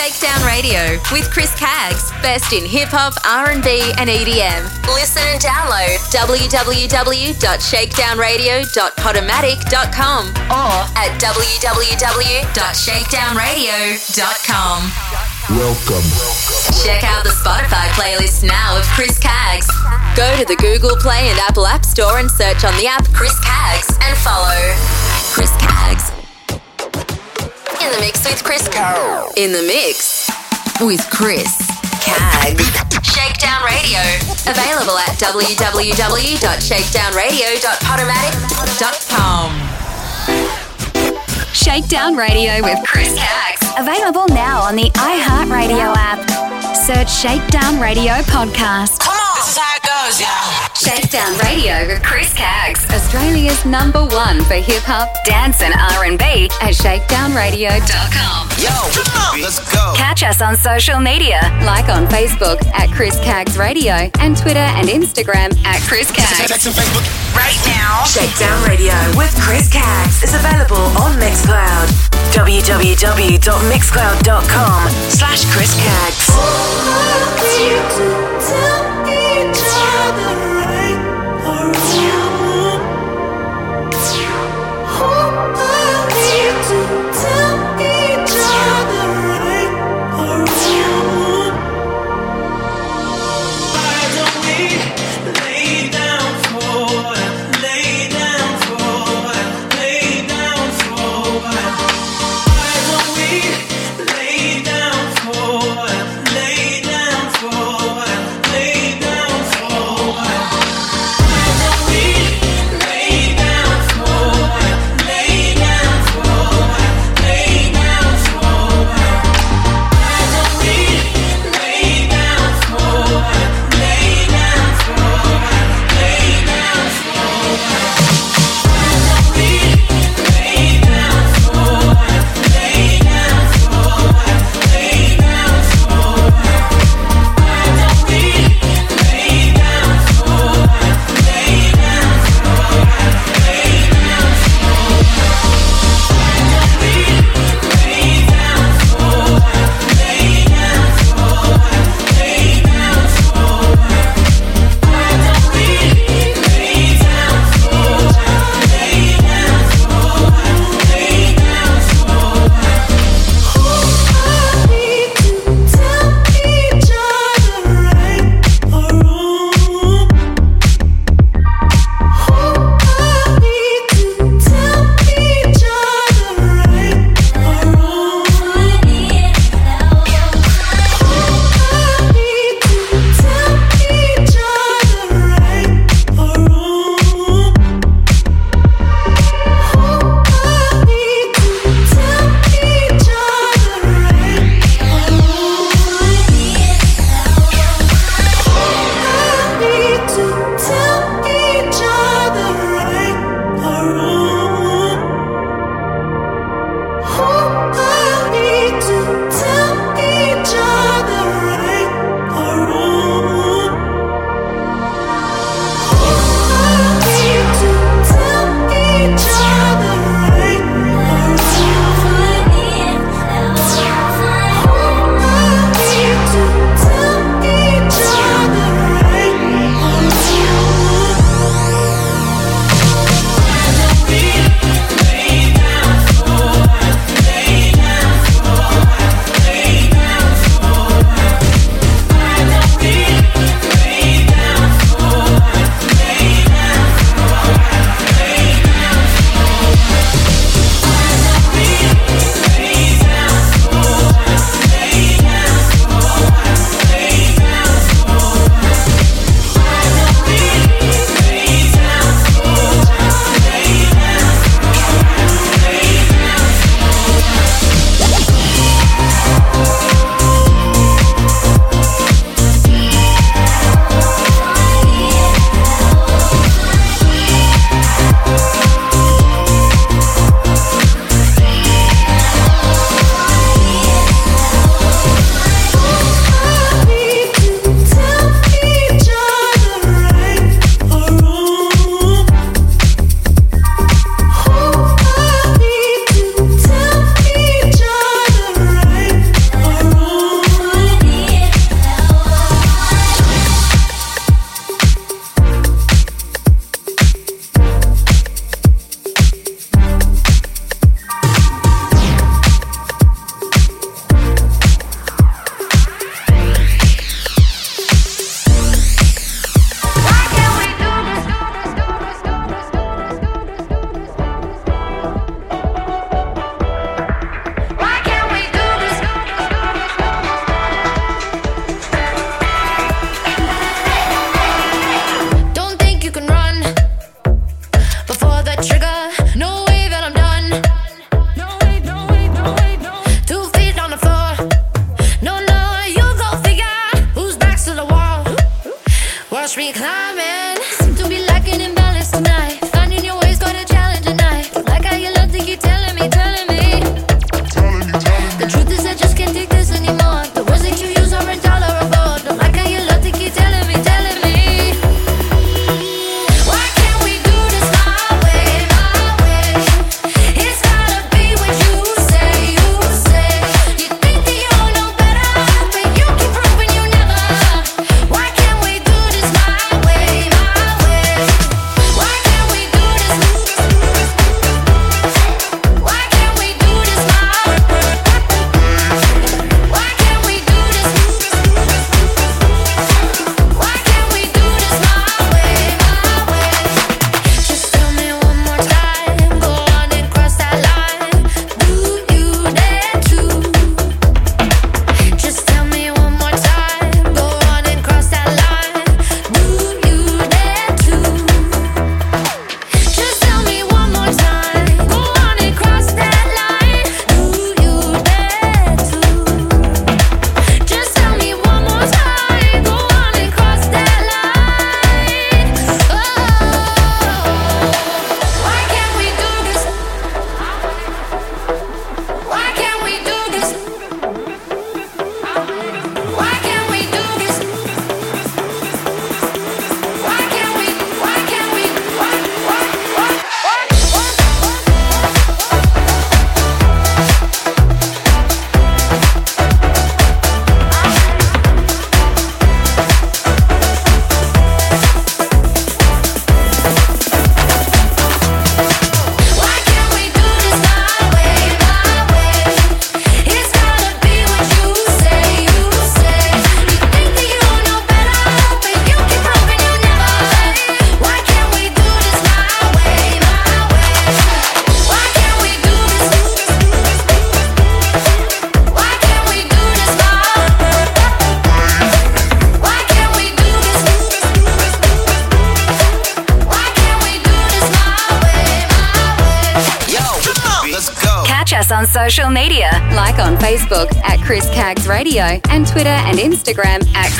Shakedown Radio with Chris Caggs, best in hip hop, R&B, and EDM. Listen and download www.shakedownradio.podomatic.com or at www.shakedownradio.com. Welcome. Check out the Spotify playlist now of Chris Caggs. Go to the Google Play and Apple App Store and search on the app Chris Caggs and follow Chris Caggs. In the mix with Chris Caggs. In the mix with Chris Caggs. Shakedown Radio. Available at www.shakedownradio.podomatic.com. Shakedown Radio with Chris Caggs. Available now on the iHeartRadio app. Search Shakedown Radio Podcast. Come on, this is how it goes, y'all. Shakedown Radio with Chris Caggs. Australia's number one for hip hop, dance, and R&B at shakedownradio.com. Yo, come on, let's go. Catch us on social media, like on Facebook at Chris Caggs Radio and Twitter and Instagram at Chris Caggs. Text and Facebook right now. Shakedown Radio with Chris Caggs is available on Mixcloud. www.mixcloud.com slash Chris Caggs.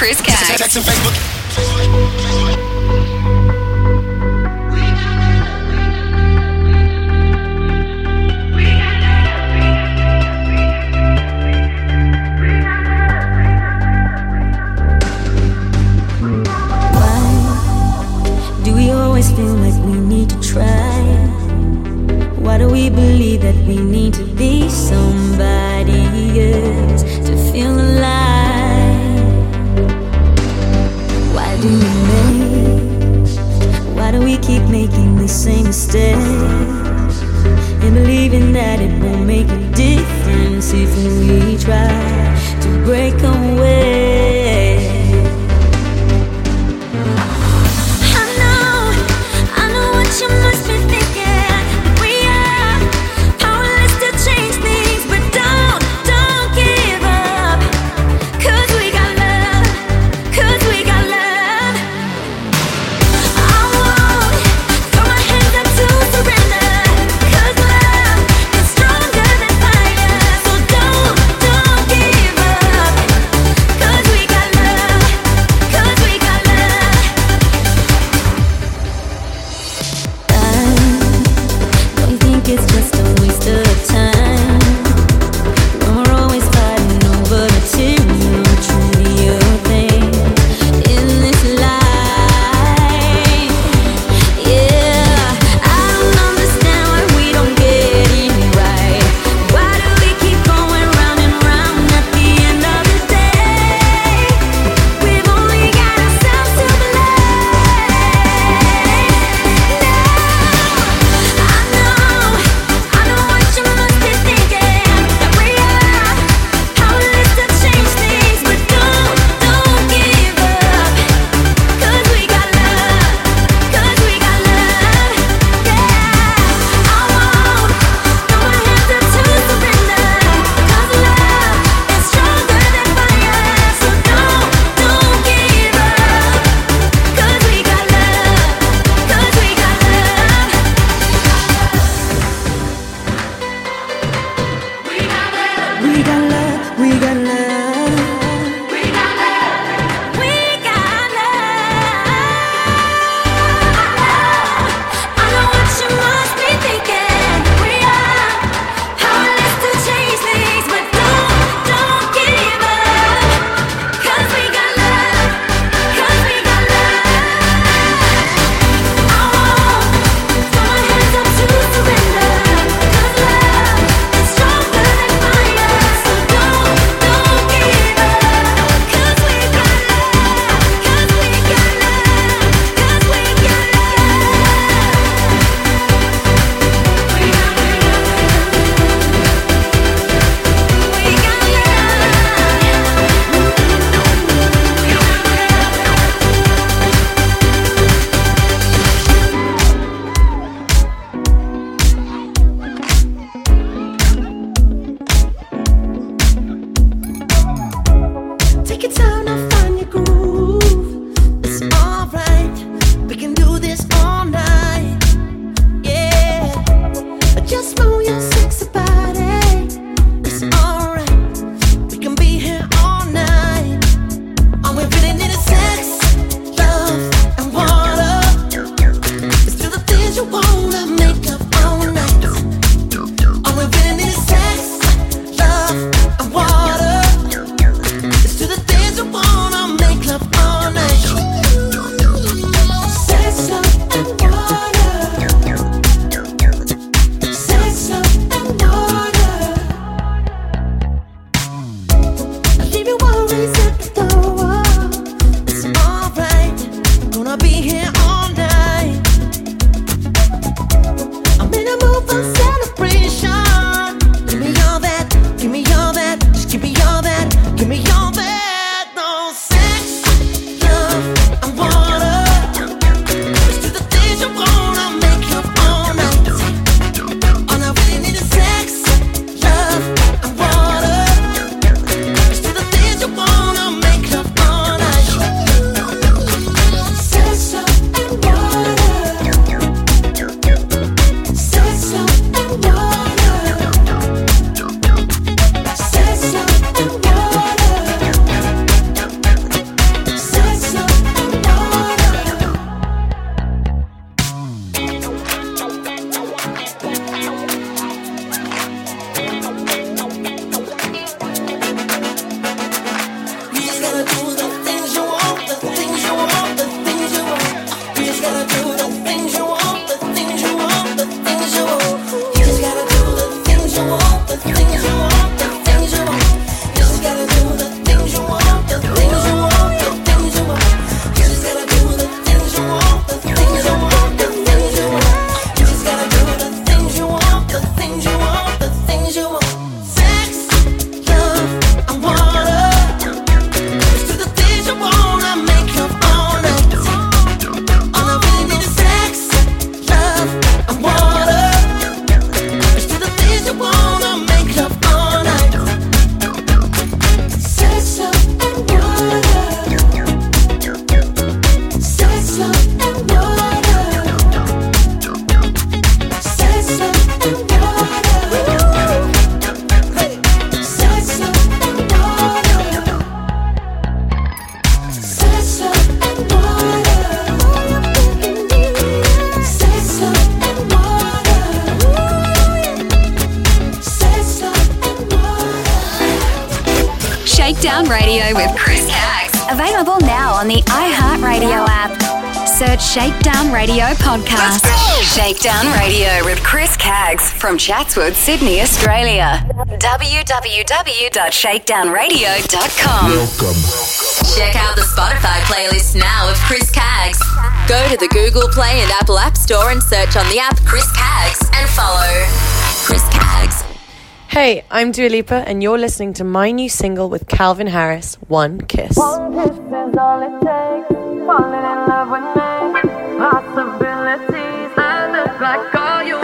Instagram Available now on the iHeartRadio app. Search Shakedown Radio Podcast. Shakedown Radio with Chris Caggs from Chatswood, Sydney, Australia. www.shakedownradio.com. Welcome. Check out the Spotify playlist now of Chris Caggs. Go to the Google Play and Apple App Store and search on the app Chris Caggs and follow Chris Caggs Hey, I'm Dua Lipa, and you're listening to my new single with Calvin Harris, One Kiss. One kiss is all it takes. Falling in love with me. Possibilities. I look like all you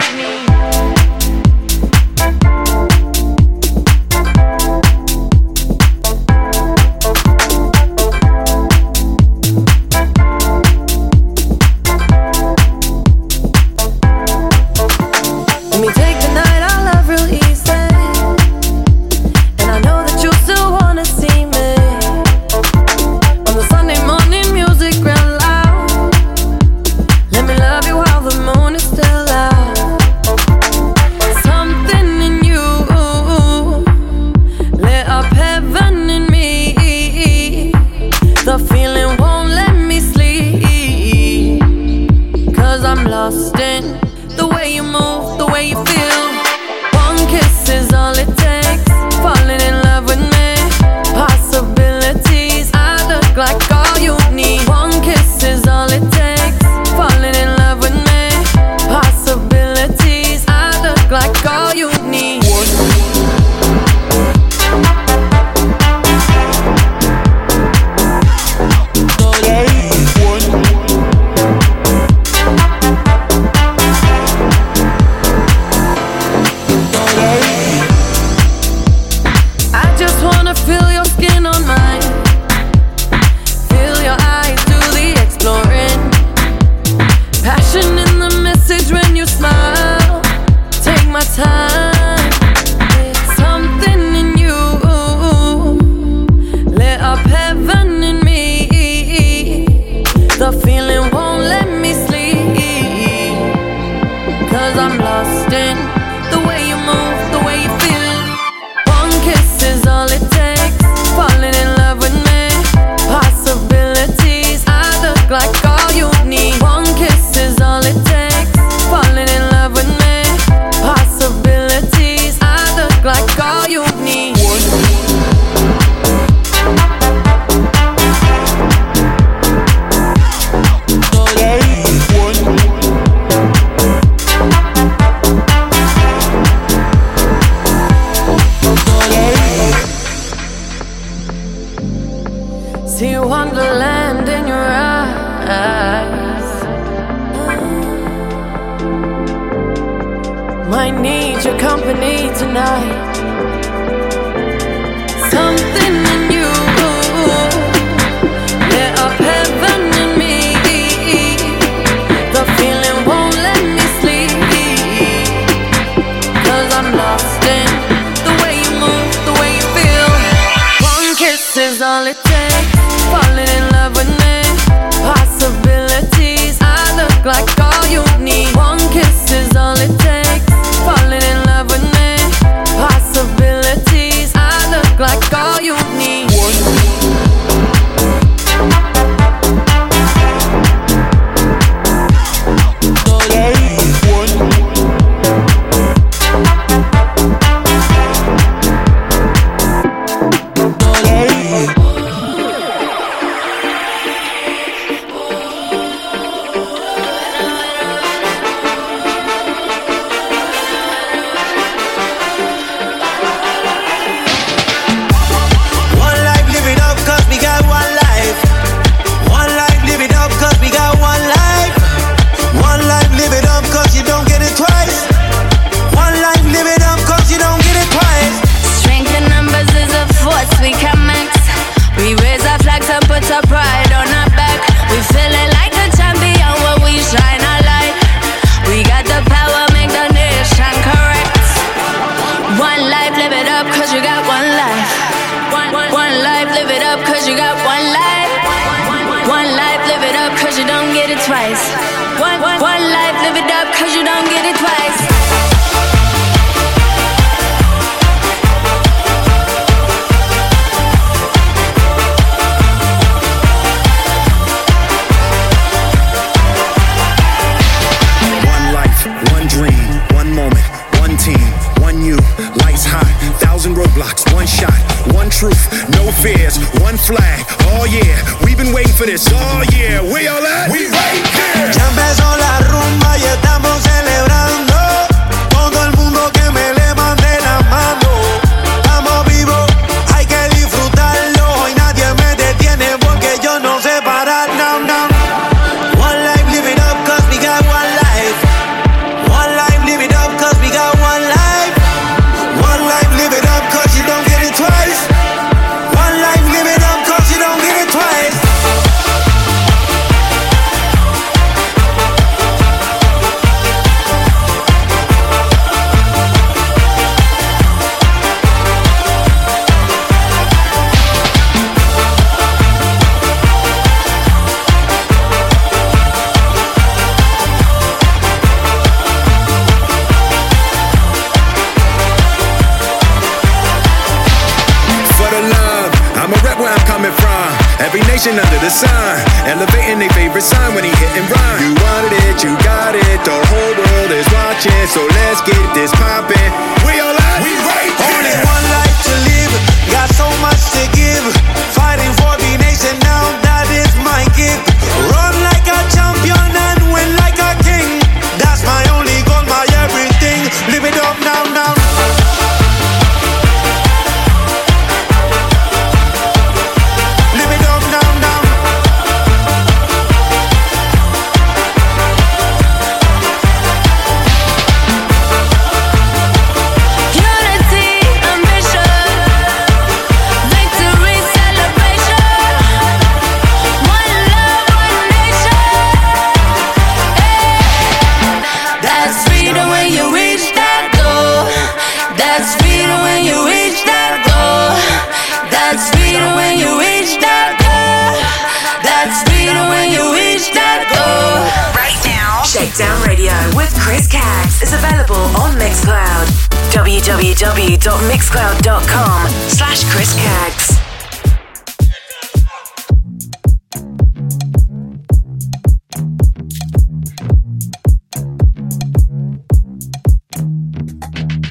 www.mixcloud.com slash Chris Caggs.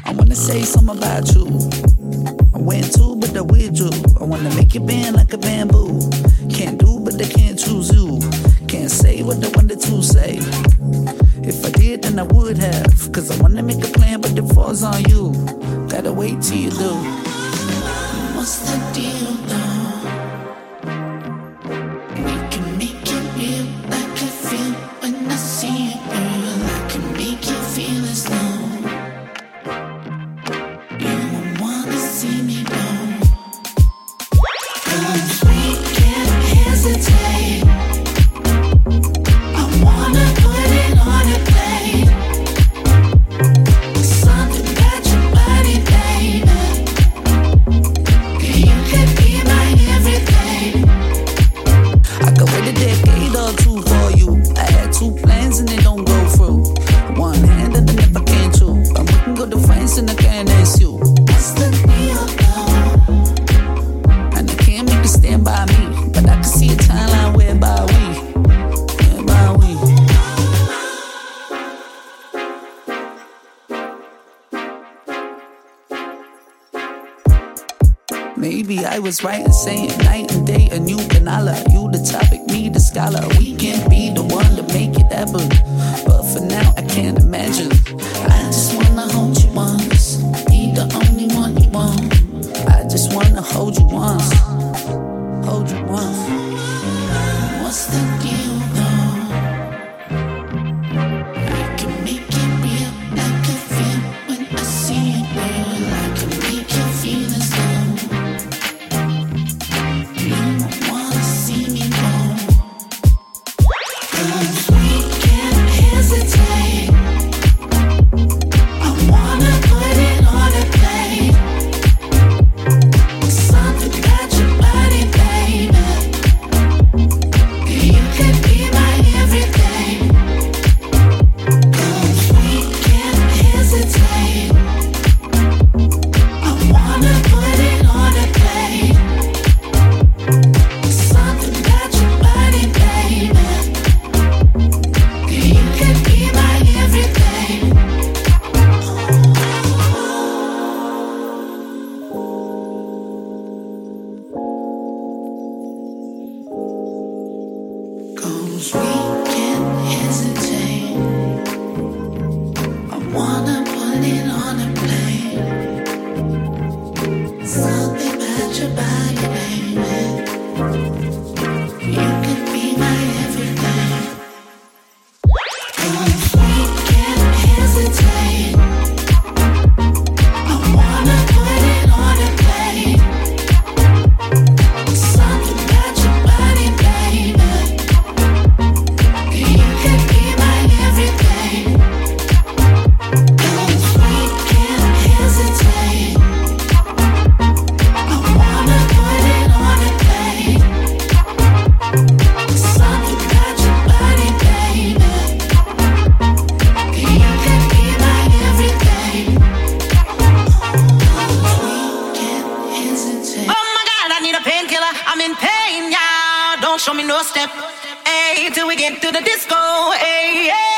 I wanna say something about you. I went to, but I withdrew. I wanna make you bend like a bamboo. Can't do, but they can't choose you. Can't say what they wanted to say than I would have. Cause I wanna make a plan, but it falls on you. Gotta wait till you do. What's the deal? was right in saying night and day, a new canala. You the topic, me the scholar. We can be the one to make it happen. But for now, I can't imagine. I just wanna hold you once. Be the only one you want. I just wanna hold you once. Hold you once. What's the deal? doorstep. Hey, till we get to the disco. Hey, hey.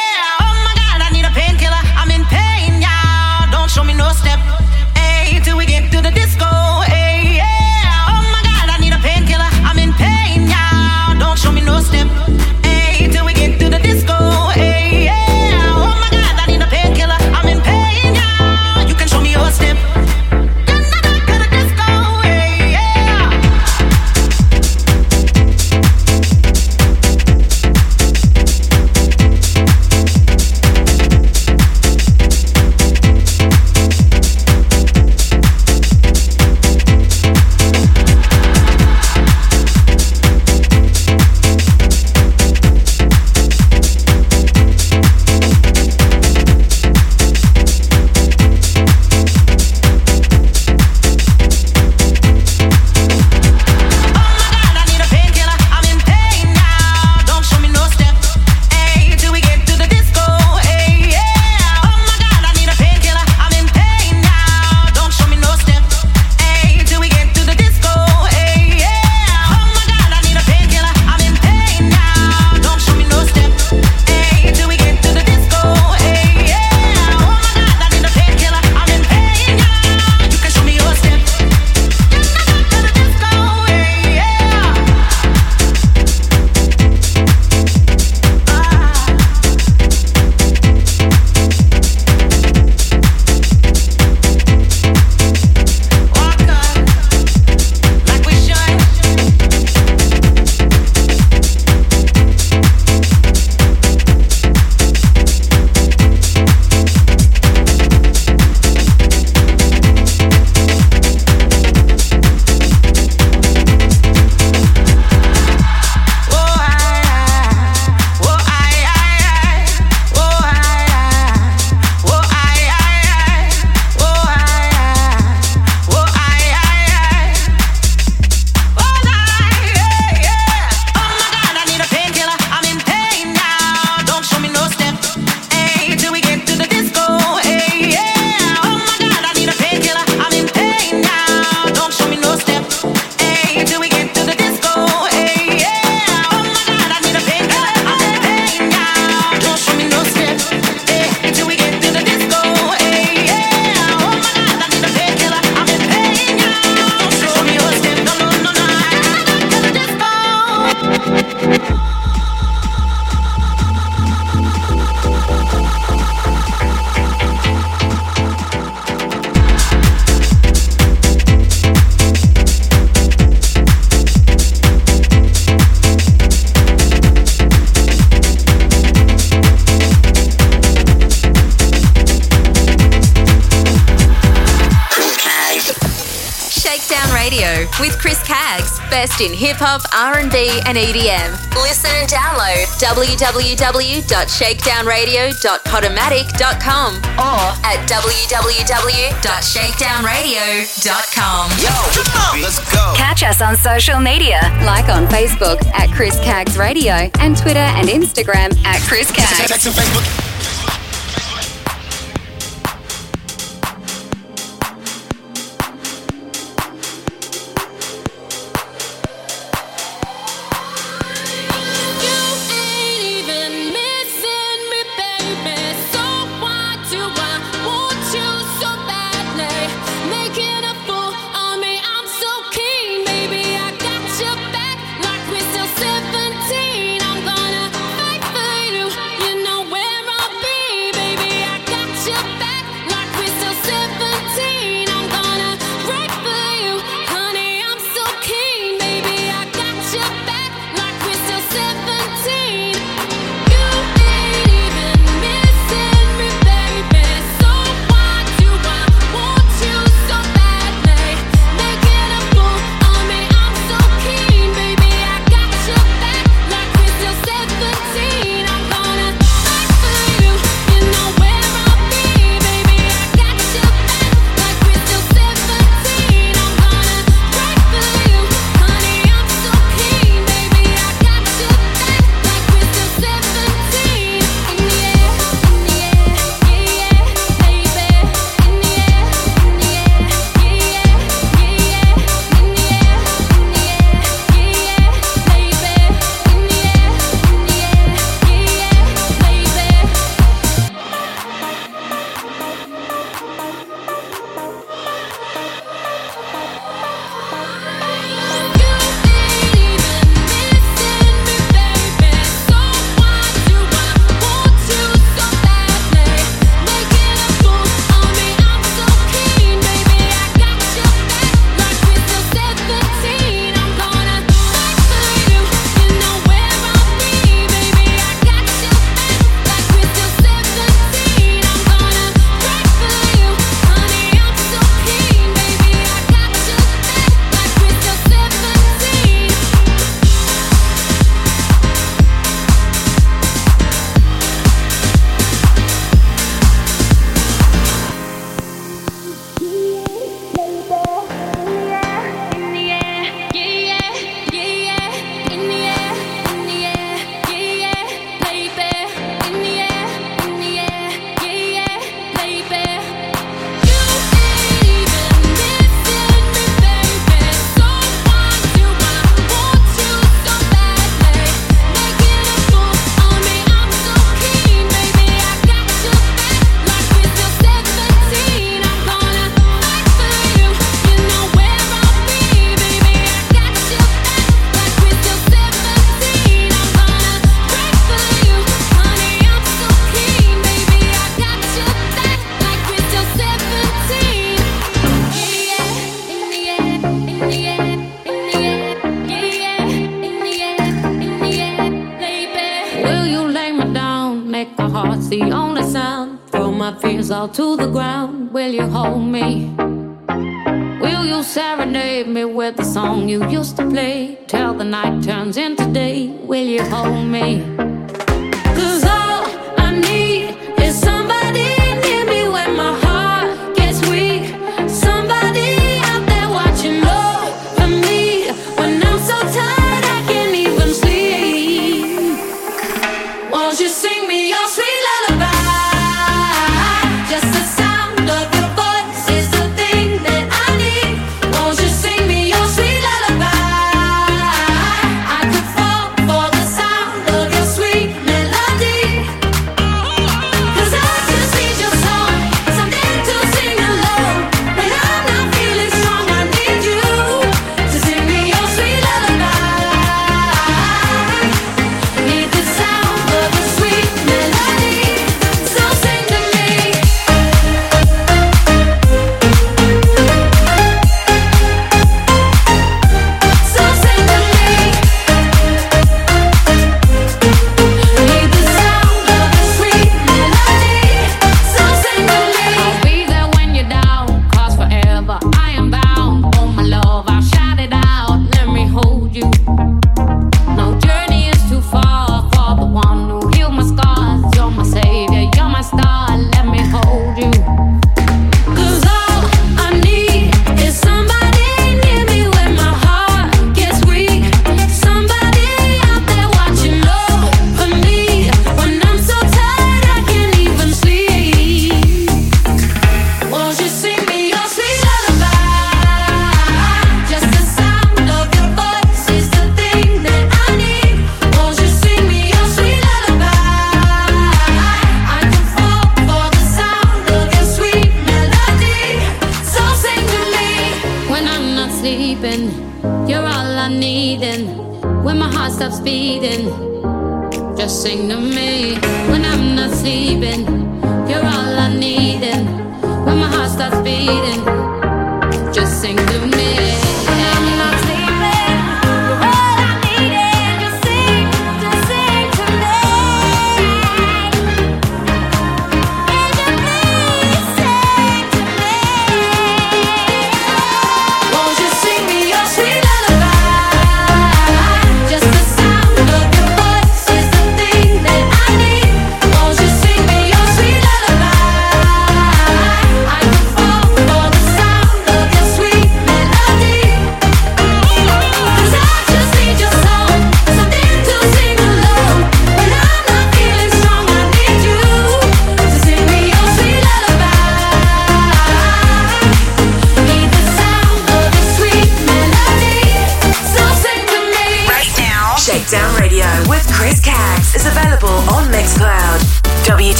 Best in hip hop, R&B, and EDM. Listen and download www.shakedownradio.podomatic.com or at www.shakedownradio.com. Yo, on, let's go. Catch us on social media, like on Facebook at Chris Caggs Radio and Twitter and Instagram at Chris Caggs.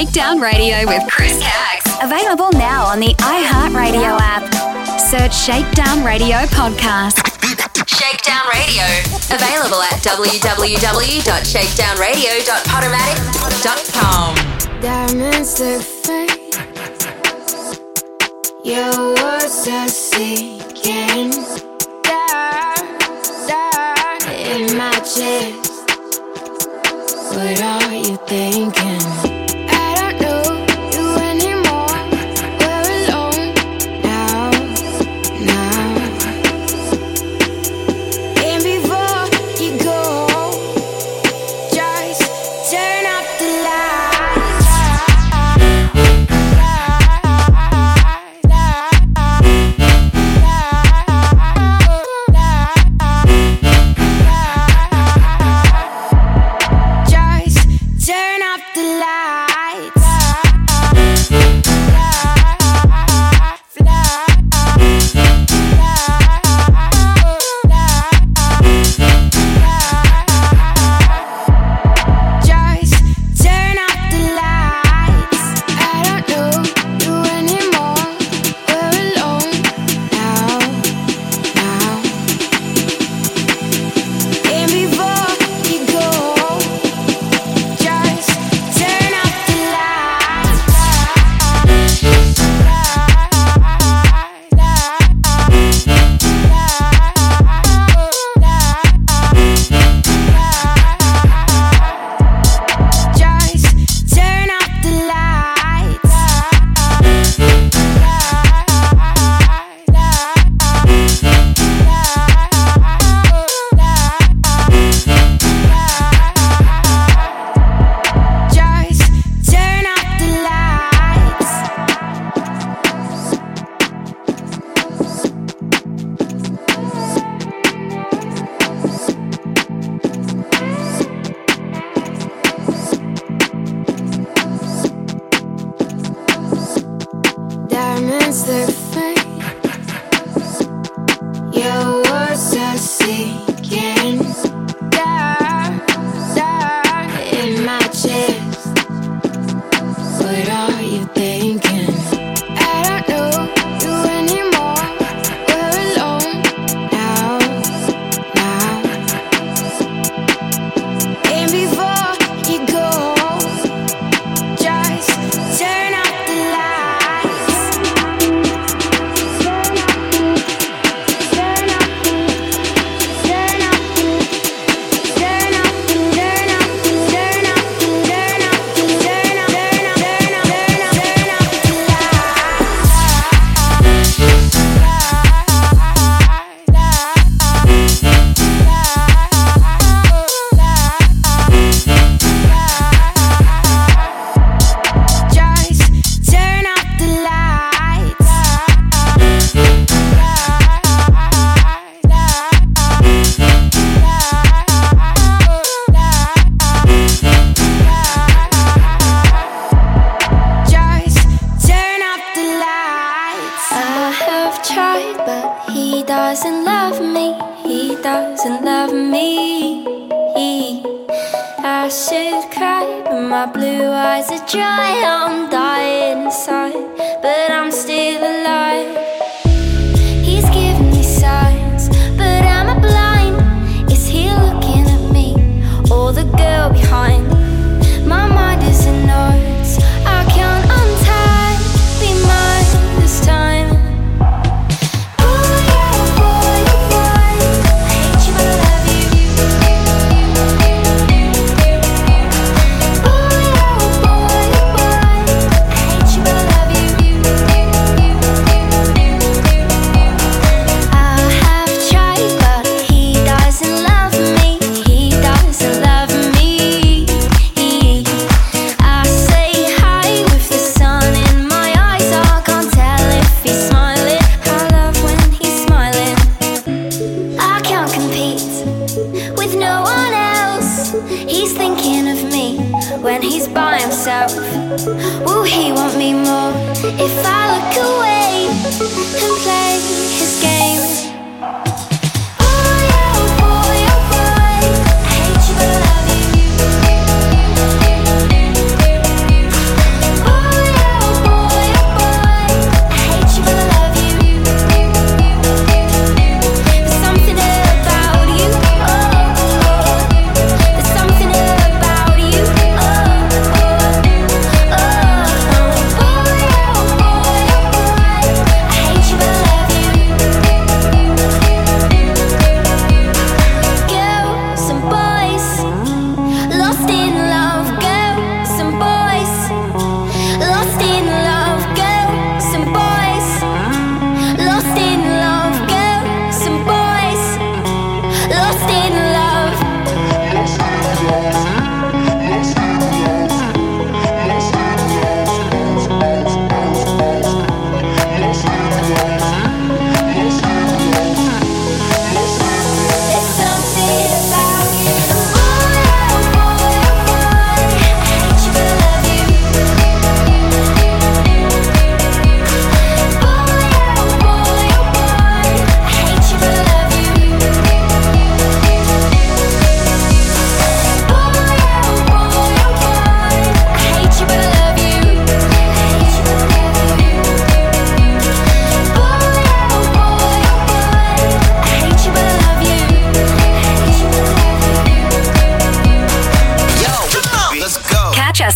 Shakedown Radio with Chris Caggs. Available now on the iHeartRadio app. Search Shakedown Radio Podcast. Shakedown Radio. Available at www.shakedownradio.podomatic.com. Diamonds look fake. Your words are sinking. In my chest. What are you thinking?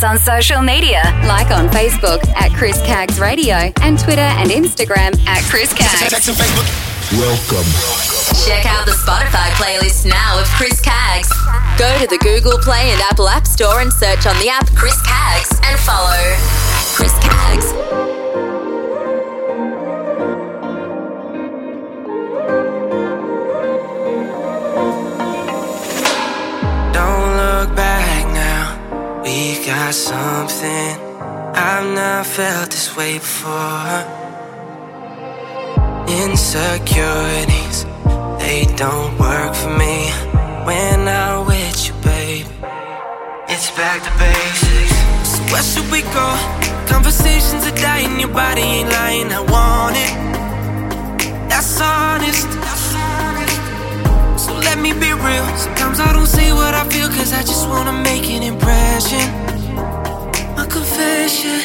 on social media, like on Facebook at Chris Caggs Radio and Twitter and Instagram at Chris Caggs. Welcome. Check out the Spotify playlist now of Chris Caggs. Go to the Google Play and Apple App Store and search on the app Chris Caggs and follow Chris Caggs. got something I've not felt this way before. Insecurities, they don't work for me when I'm with you, babe. It's back to basics. So where should we go? Conversations are dying, your body ain't lying. I want it. That's honest. Me be real. Sometimes I don't say what I feel, cause I just wanna make an impression. My confession.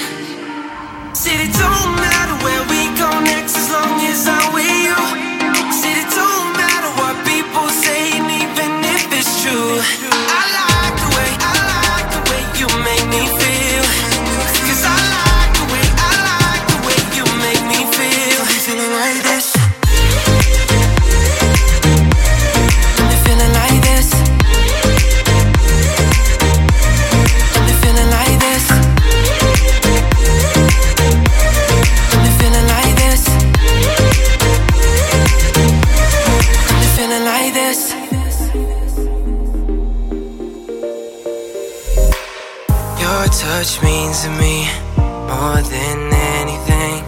Said it don't matter where we go next as long as I'm with you. Said it don't matter what people say, and even if it's true. Touch means to me more than anything.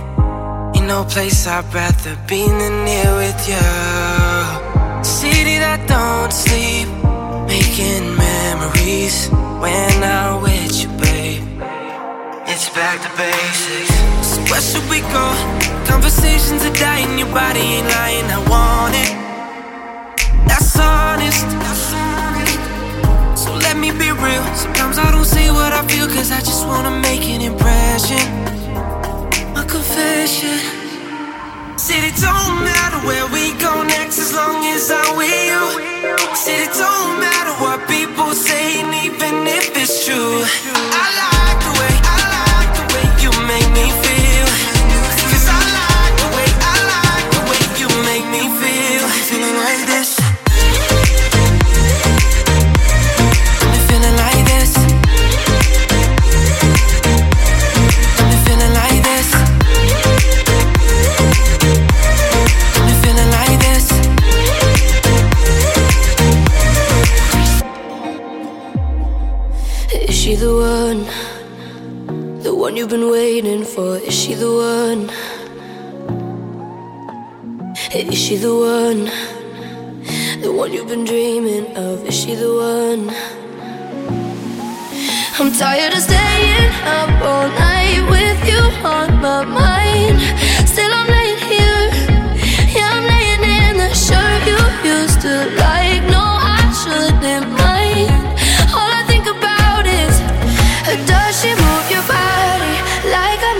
Ain't no place I'd rather be than here with you. City that don't sleep, making memories when I'm with you, babe. It's back to basics. So where should we go? Conversations are dying, your body ain't lying. I want it. That's honest. Me be real. Sometimes I don't say what I feel, cause I just wanna make an impression. A confession. Said it don't matter where we go next as long as I'm with you. Said it don't matter what people say, even if it's true. I like the way, I like the way you make me feel. You've been waiting for? Is she the one? Is she the one? The one you've been dreaming of? Is she the one? I'm tired of staying up all night with you on my mind. Still, I'm laying here. Yeah, I'm laying in the shirt you used to like. No, I shouldn't mind.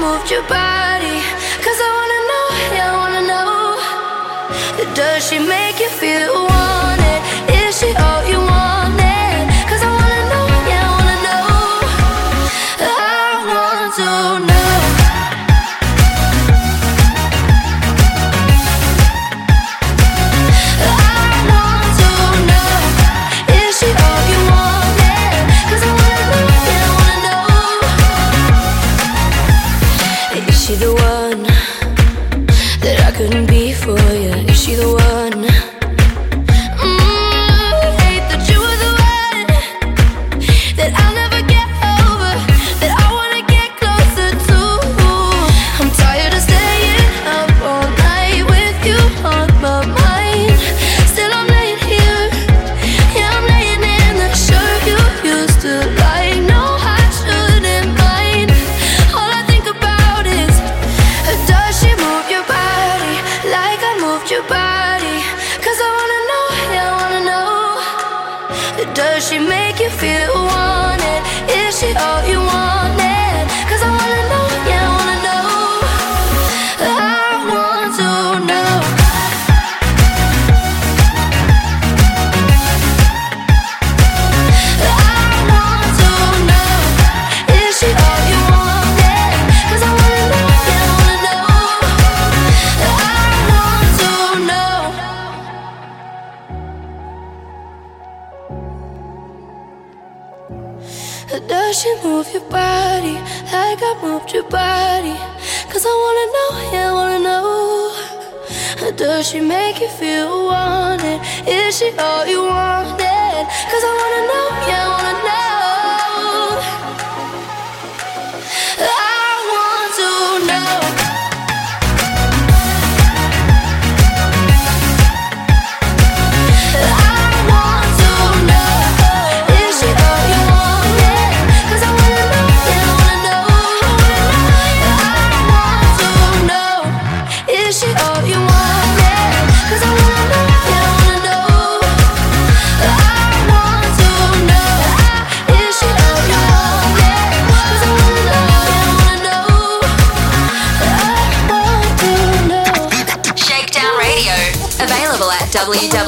Moved your body? Cause I wanna know, yeah, I wanna know. Does she make you feel wanted? Is she wanted? Is she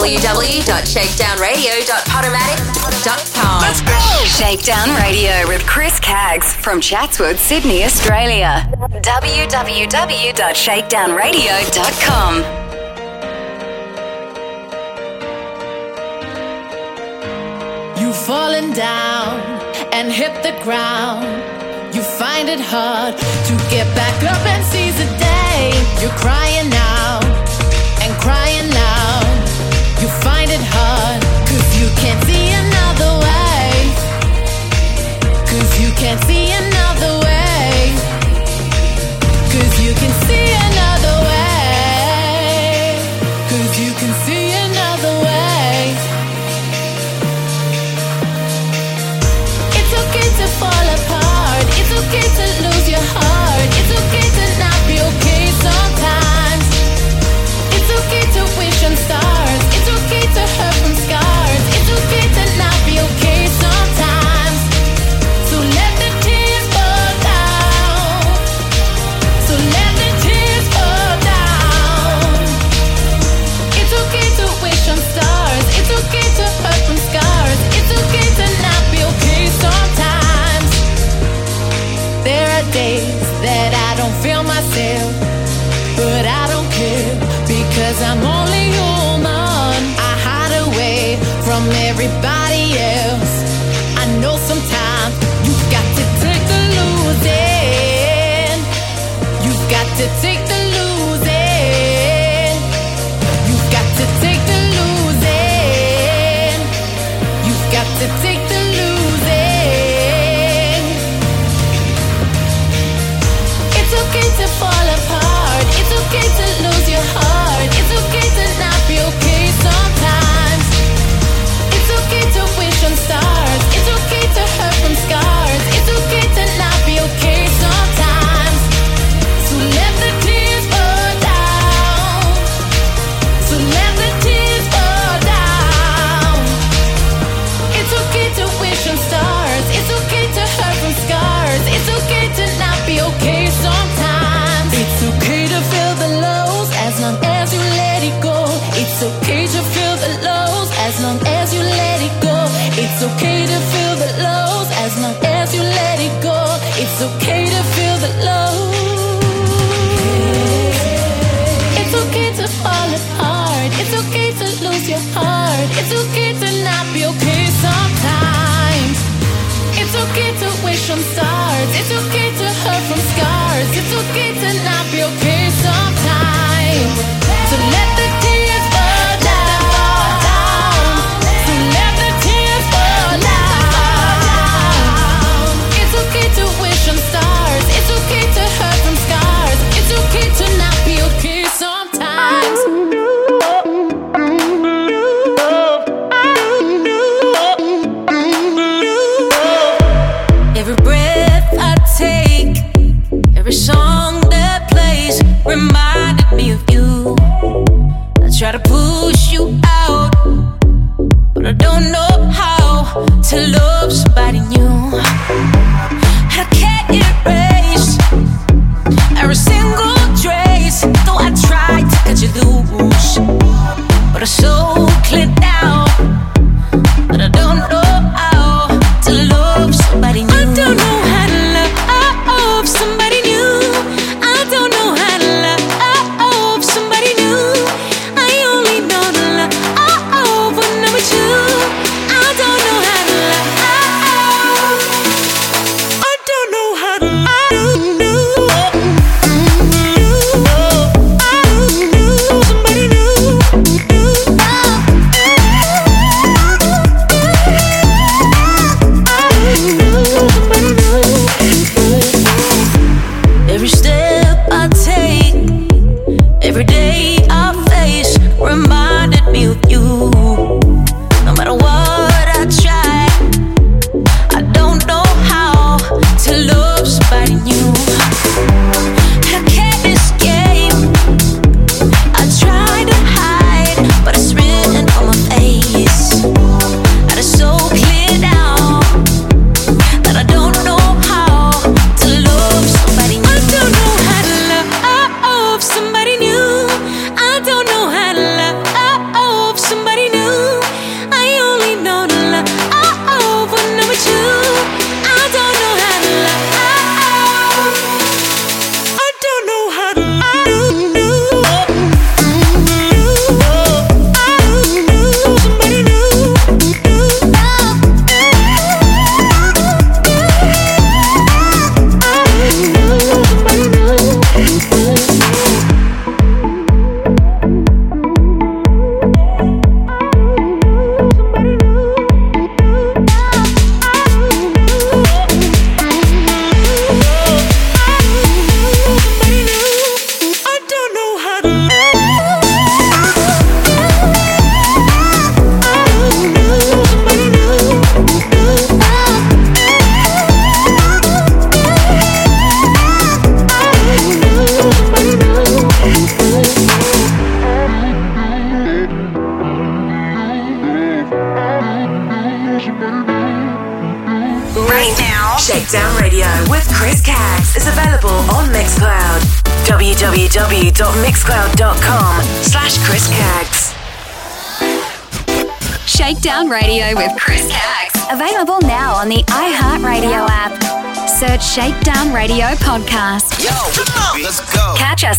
www.shakedownradio.podomatic.com. Let's go! Shakedown Radio with Chris Caggs from Chatswood, Sydney, Australia. www.shakedownradio.com. You've fallen down and hit the ground. You find it hard to get back up and seize the day. You're crying now and crying loud can't see another you can't see another. Cause you can see. It's okay to hurt from scars. It's okay to not be okay.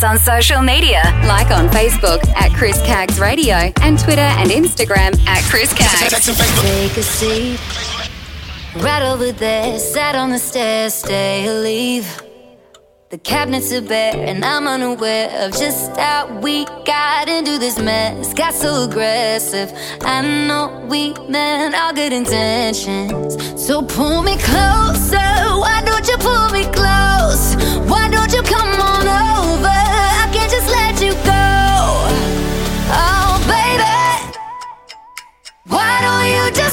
On social media, like on Facebook at Chris Caggs Radio and Twitter and Instagram at Chris Caggs. Take a seat. Right over there, sat on the stairs, stay or leave. The cabinets are bare, and I'm unaware of just how we got into this mess. Got so aggressive. I know we meant all good intentions. So pull me closer. Why don't you pull me close? Why don't you come on over?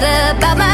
Not about my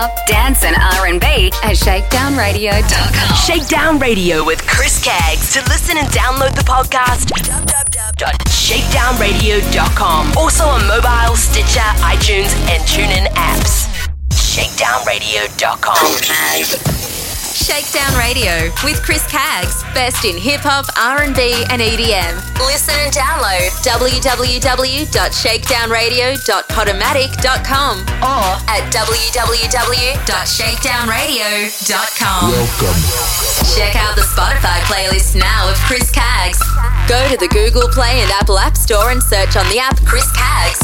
hop, dance, and R&B at shakedownradio.com. Shakedown Radio with Chris Caggs. To listen and download the podcast, www.shakedownradio.com. Also on mobile, Stitcher, iTunes, and TuneIn apps. Shakedownradio.com. Shakedown Radio with Chris Caggs, best in hip hop, R&B, and EDM. Listen and download www.shakedownradio.podomatic.com or at www.shakedownradio.com. Welcome. Check out the Spotify playlist now of Chris Caggs. Go to the Google Play and Apple App Store and search on the app Chris Caggs.